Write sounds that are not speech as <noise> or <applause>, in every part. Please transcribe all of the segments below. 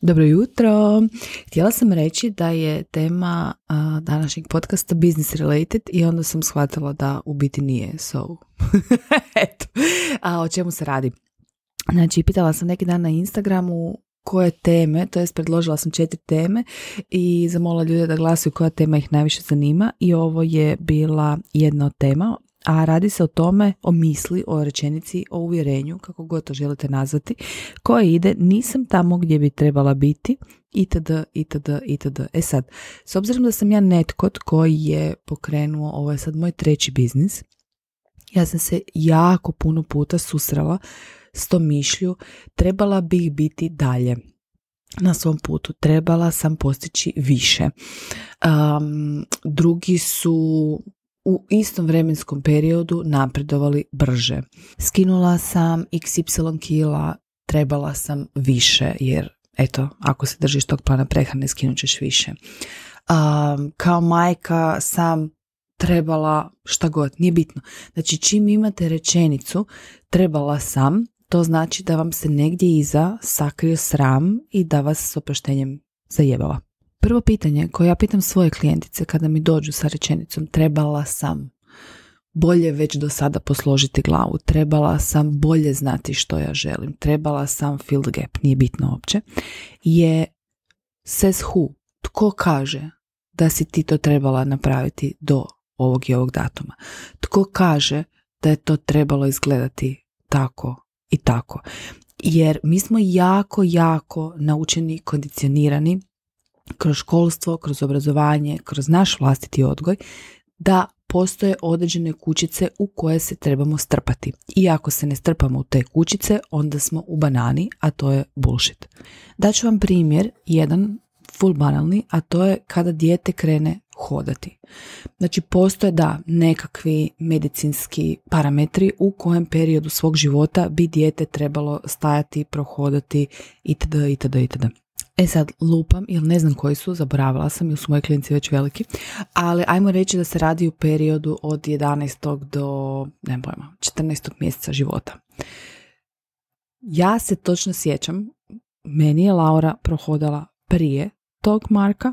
Dobro jutro. Htjela sam reći da je tema današnjeg podcasta business related i onda sam shvatila da u biti nije. So, <laughs> eto. A o čemu se radi? Znači, pitala sam neki dan na Instagramu koje teme, to jest predložila sam četiri teme i zamolila ljude da glasuju koja tema ih najviše zanima i ovo je bila jedna od tema a radi se o tome, o misli, o rečenici, o uvjerenju, kako god to želite nazvati, koje ide nisam tamo gdje bi trebala biti, itd., itd., itd. E sad, s obzirom da sam ja netko koji je pokrenuo, ovo je sad moj treći biznis, ja sam se jako puno puta susrela s tom mišlju, trebala bih biti dalje na svom putu, trebala sam postići više. Um, drugi su u istom vremenskom periodu napredovali brže. Skinula sam xy kila, trebala sam više, jer eto, ako se držiš tog plana prehrane, skinut ćeš više. Um, kao majka sam trebala šta god, nije bitno. Znači čim imate rečenicu trebala sam, to znači da vam se negdje iza sakrio sram i da vas s oproštenjem zajebala. Prvo pitanje koje ja pitam svoje klijentice kada mi dođu sa rečenicom trebala sam bolje već do sada posložiti glavu, trebala sam bolje znati što ja želim, trebala sam the gap, nije bitno uopće, je says who, tko kaže da si ti to trebala napraviti do ovog i ovog datuma. Tko kaže da je to trebalo izgledati tako i tako. Jer mi smo jako, jako naučeni, kondicionirani kroz školstvo, kroz obrazovanje, kroz naš vlastiti odgoj, da postoje određene kućice u koje se trebamo strpati. I ako se ne strpamo u te kućice, onda smo u banani, a to je bullshit. Daću vam primjer, jedan full banalni, a to je kada dijete krene hodati. Znači postoje da nekakvi medicinski parametri u kojem periodu svog života bi dijete trebalo stajati, prohodati itd. itd. itd. E sad lupam, jer ne znam koji su, zaboravila sam, jer su moji klinci već veliki, ali ajmo reći da se radi u periodu od 11. do, ne pojma, 14. mjeseca života. Ja se točno sjećam, meni je Laura prohodala prije tog Marka,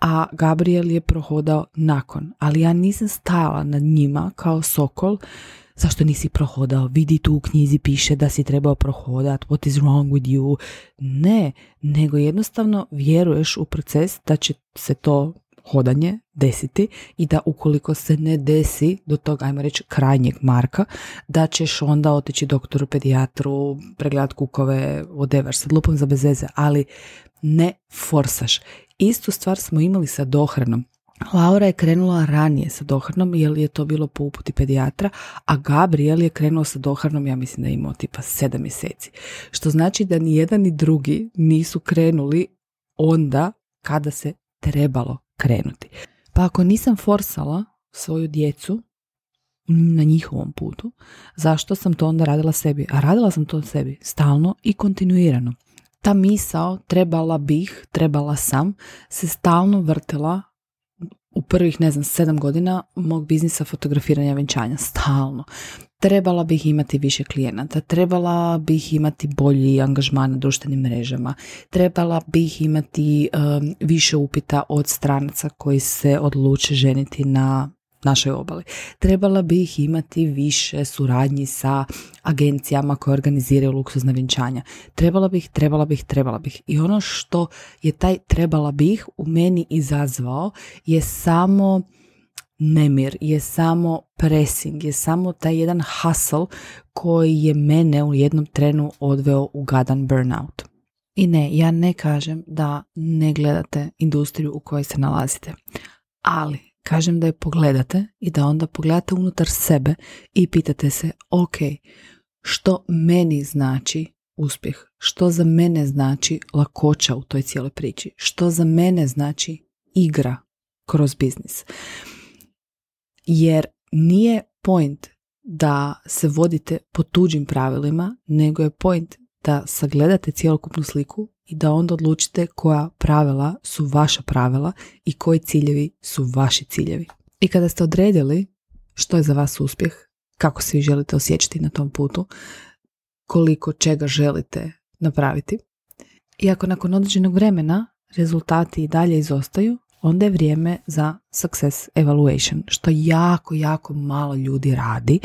a Gabriel je prohodao nakon, ali ja nisam stajala nad njima kao sokol zašto nisi prohodao, vidi tu u knjizi piše da si trebao prohodat, what is wrong with you. Ne, nego jednostavno vjeruješ u proces da će se to hodanje desiti i da ukoliko se ne desi do tog, ajmo reći, krajnjeg marka, da ćeš onda otići doktoru, pedijatru, pregledat kukove, whatever, sad lupom za bezeze, ali ne forsaš. Istu stvar smo imali sa dohranom. Laura je krenula ranije sa dohrnom jer je to bilo po uputi pedijatra, a Gabriel je krenuo sa dohrnom, ja mislim da je imao tipa sedam mjeseci. Što znači da ni jedan ni drugi nisu krenuli onda kada se trebalo krenuti. Pa ako nisam forsala svoju djecu na njihovom putu, zašto sam to onda radila sebi? A radila sam to sebi stalno i kontinuirano. Ta misao trebala bih, trebala sam, se stalno vrtila u prvih, ne znam, sedam godina mog biznisa fotografiranja vjenčanja, stalno. Trebala bih imati više klijenata, trebala bih imati bolji angažman na društvenim mrežama, trebala bih imati um, više upita od stranaca koji se odluče ženiti na našoj obali. Trebala bih imati više suradnji sa agencijama koje organiziraju luksuzna vjenčanja. Trebala bih, trebala bih, trebala bih. I ono što je taj trebala bih u meni izazvao je samo nemir, je samo pressing, je samo taj jedan hustle koji je mene u jednom trenu odveo u gadan burnout. I ne, ja ne kažem da ne gledate industriju u kojoj se nalazite, ali kažem da je pogledate i da onda pogledate unutar sebe i pitate se, ok, što meni znači uspjeh, što za mene znači lakoća u toj cijeloj priči, što za mene znači igra kroz biznis. Jer nije point da se vodite po tuđim pravilima, nego je point da sagledate cjelokupnu sliku i da onda odlučite koja pravila su vaša pravila i koji ciljevi su vaši ciljevi. I kada ste odredili što je za vas uspjeh, kako se vi želite osjećati na tom putu, koliko čega želite napraviti, I ako nakon određenog vremena rezultati i dalje izostaju, onda je vrijeme za success evaluation, što jako, jako malo ljudi radi.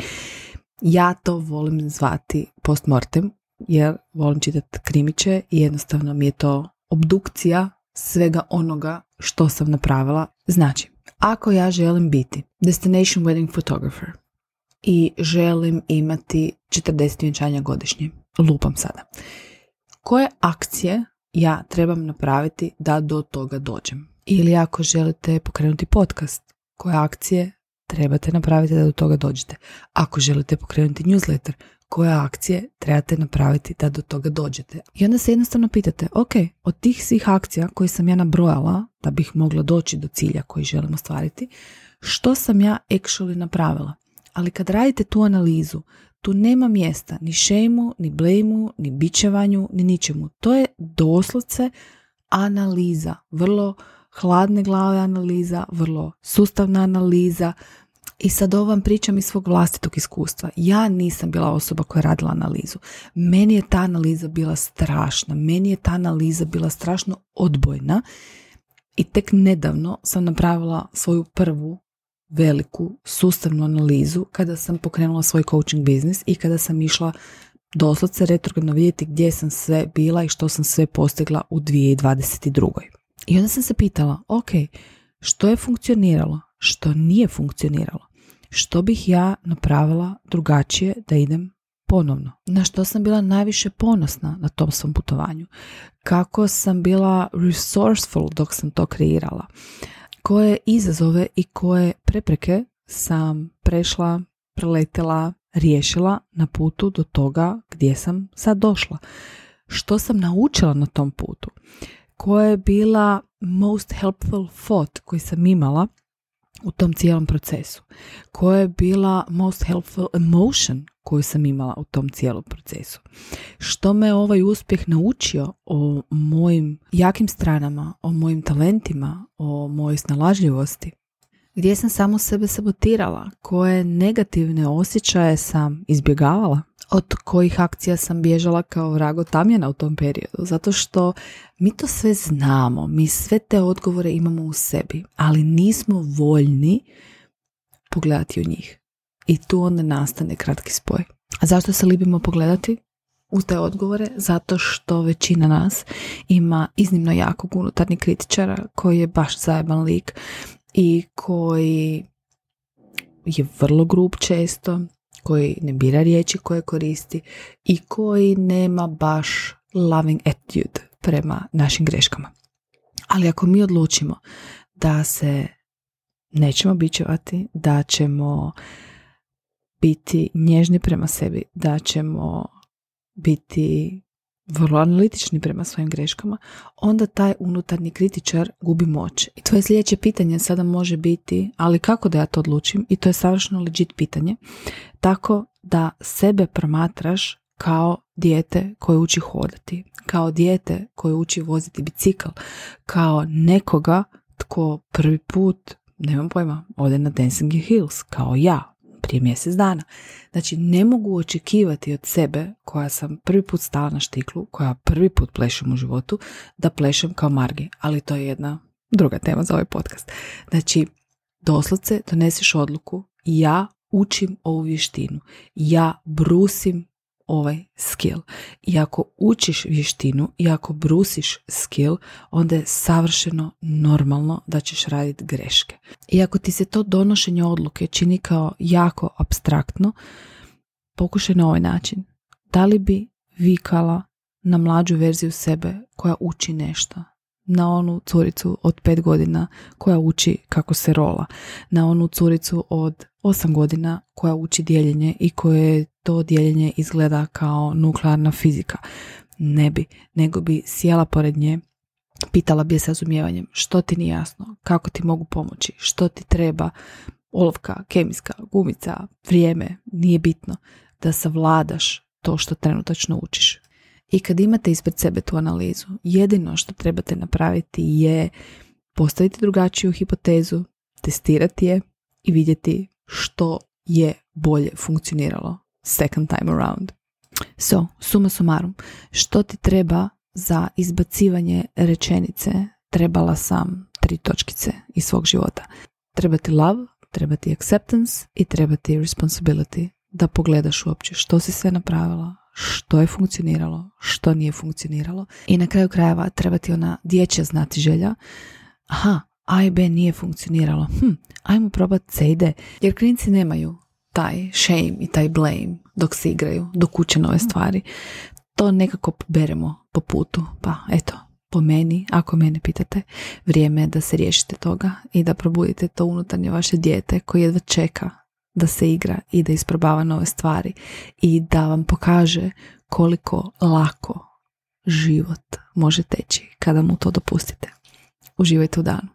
Ja to volim zvati postmortem, jer volim čitati krimiće i jednostavno mi je to obdukcija svega onoga što sam napravila. Znači, ako ja želim biti destination wedding photographer i želim imati 40 vjenčanja godišnje, lupam sada, koje akcije ja trebam napraviti da do toga dođem? Ili ako želite pokrenuti podcast, koje akcije trebate napraviti da do toga dođete? Ako želite pokrenuti newsletter, koje akcije trebate napraviti da do toga dođete. I onda se jednostavno pitate, ok, od tih svih akcija koje sam ja nabrojala da bih mogla doći do cilja koji želim ostvariti, što sam ja actually napravila? Ali kad radite tu analizu, tu nema mjesta ni šejmu, ni blejmu, ni bićevanju, ni ničemu. To je doslovce analiza, vrlo hladne glave analiza, vrlo sustavna analiza, i sad ovo vam pričam iz svog vlastitog iskustva. Ja nisam bila osoba koja je radila analizu. Meni je ta analiza bila strašna. Meni je ta analiza bila strašno odbojna. I tek nedavno sam napravila svoju prvu veliku sustavnu analizu kada sam pokrenula svoj coaching biznis i kada sam išla doslovce retrogradno vidjeti gdje sam sve bila i što sam sve postigla u 2022. I onda sam se pitala, ok, što je funkcioniralo, što nije funkcioniralo što bih ja napravila drugačije da idem ponovno. Na što sam bila najviše ponosna na tom svom putovanju. Kako sam bila resourceful dok sam to kreirala. Koje izazove i koje prepreke sam prešla, preletela, riješila na putu do toga gdje sam sad došla. Što sam naučila na tom putu. Koja je bila most helpful thought koji sam imala u tom cijelom procesu? Koja je bila most helpful emotion koju sam imala u tom cijelom procesu? Što me ovaj uspjeh naučio o mojim jakim stranama, o mojim talentima, o mojoj snalažljivosti? Gdje sam samo sebe sabotirala? Koje negativne osjećaje sam izbjegavala? Od kojih akcija sam bježala kao vrago tamjena u tom periodu. Zato što mi to sve znamo, mi sve te odgovore imamo u sebi, ali nismo voljni pogledati u njih. I tu onda nastane kratki spoj. A zašto se libimo pogledati u te odgovore? Zato što većina nas ima iznimno jakog unutarnjeg kritičara koji je baš zajeban lik i koji je vrlo grub često, koji ne bira riječi koje koristi i koji nema baš loving attitude prema našim greškama. Ali ako mi odlučimo da se nećemo bićevati, da ćemo biti nježni prema sebi, da ćemo biti vrlo analitični prema svojim greškama, onda taj unutarnji kritičar gubi moć. I tvoje sljedeće pitanje sada može biti, ali kako da ja to odlučim? I to je savršeno legit pitanje. Tako da sebe promatraš kao dijete koje uči hodati, kao dijete koje uči voziti bicikl, kao nekoga tko prvi put, nemam pojma, ode na Dancing Hills, kao ja, prije mjesec dana. Znači, ne mogu očekivati od sebe, koja sam prvi put stala na štiklu, koja prvi put plešem u životu, da plešem kao Margi. Ali to je jedna druga tema za ovaj podcast. Znači, doslovce doneseš odluku, ja učim ovu vještinu, ja brusim ovaj skill. I ako učiš vještinu i ako brusiš skill, onda je savršeno normalno da ćeš raditi greške. I ako ti se to donošenje odluke čini kao jako abstraktno, pokušaj na ovaj način. Da li bi vikala na mlađu verziju sebe koja uči nešto? Na onu curicu od pet godina koja uči kako se rola. Na onu curicu od osam godina koja uči dijeljenje i koje to dijeljenje izgleda kao nuklearna fizika. Ne bi, nego bi sjela pored nje, pitala bi je sa razumijevanjem što ti nije jasno, kako ti mogu pomoći, što ti treba, olovka, kemijska, gumica, vrijeme, nije bitno da savladaš to što trenutačno učiš. I kad imate ispred sebe tu analizu, jedino što trebate napraviti je postaviti drugačiju hipotezu, testirati je i vidjeti što je bolje funkcioniralo second time around. So, suma sumarum, što ti treba za izbacivanje rečenice trebala sam tri točkice iz svog života. Trebati love, trebati acceptance i trebati responsibility da pogledaš uopće što si sve napravila, što je funkcioniralo, što nije funkcioniralo i na kraju krajeva trebati ona dječja znati želja. Aha, A i B nije funkcioniralo. Hm, ajmo probati C i D. Jer klinci nemaju taj shame i taj blame dok se igraju, dok uče nove stvari. To nekako poberemo po putu. Pa eto, po meni, ako mene pitate, vrijeme je da se riješite toga i da probudite to unutarnje vaše dijete koje jedva čeka da se igra i da isprobava nove stvari i da vam pokaže koliko lako život može teći kada mu to dopustite. Uživajte u danu.